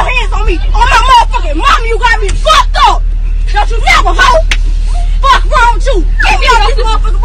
your hands on me. On my motherfucking mom, you got me fucked up. Don't you never hoe. Fuck wrong with you. Get me out of this motherfucking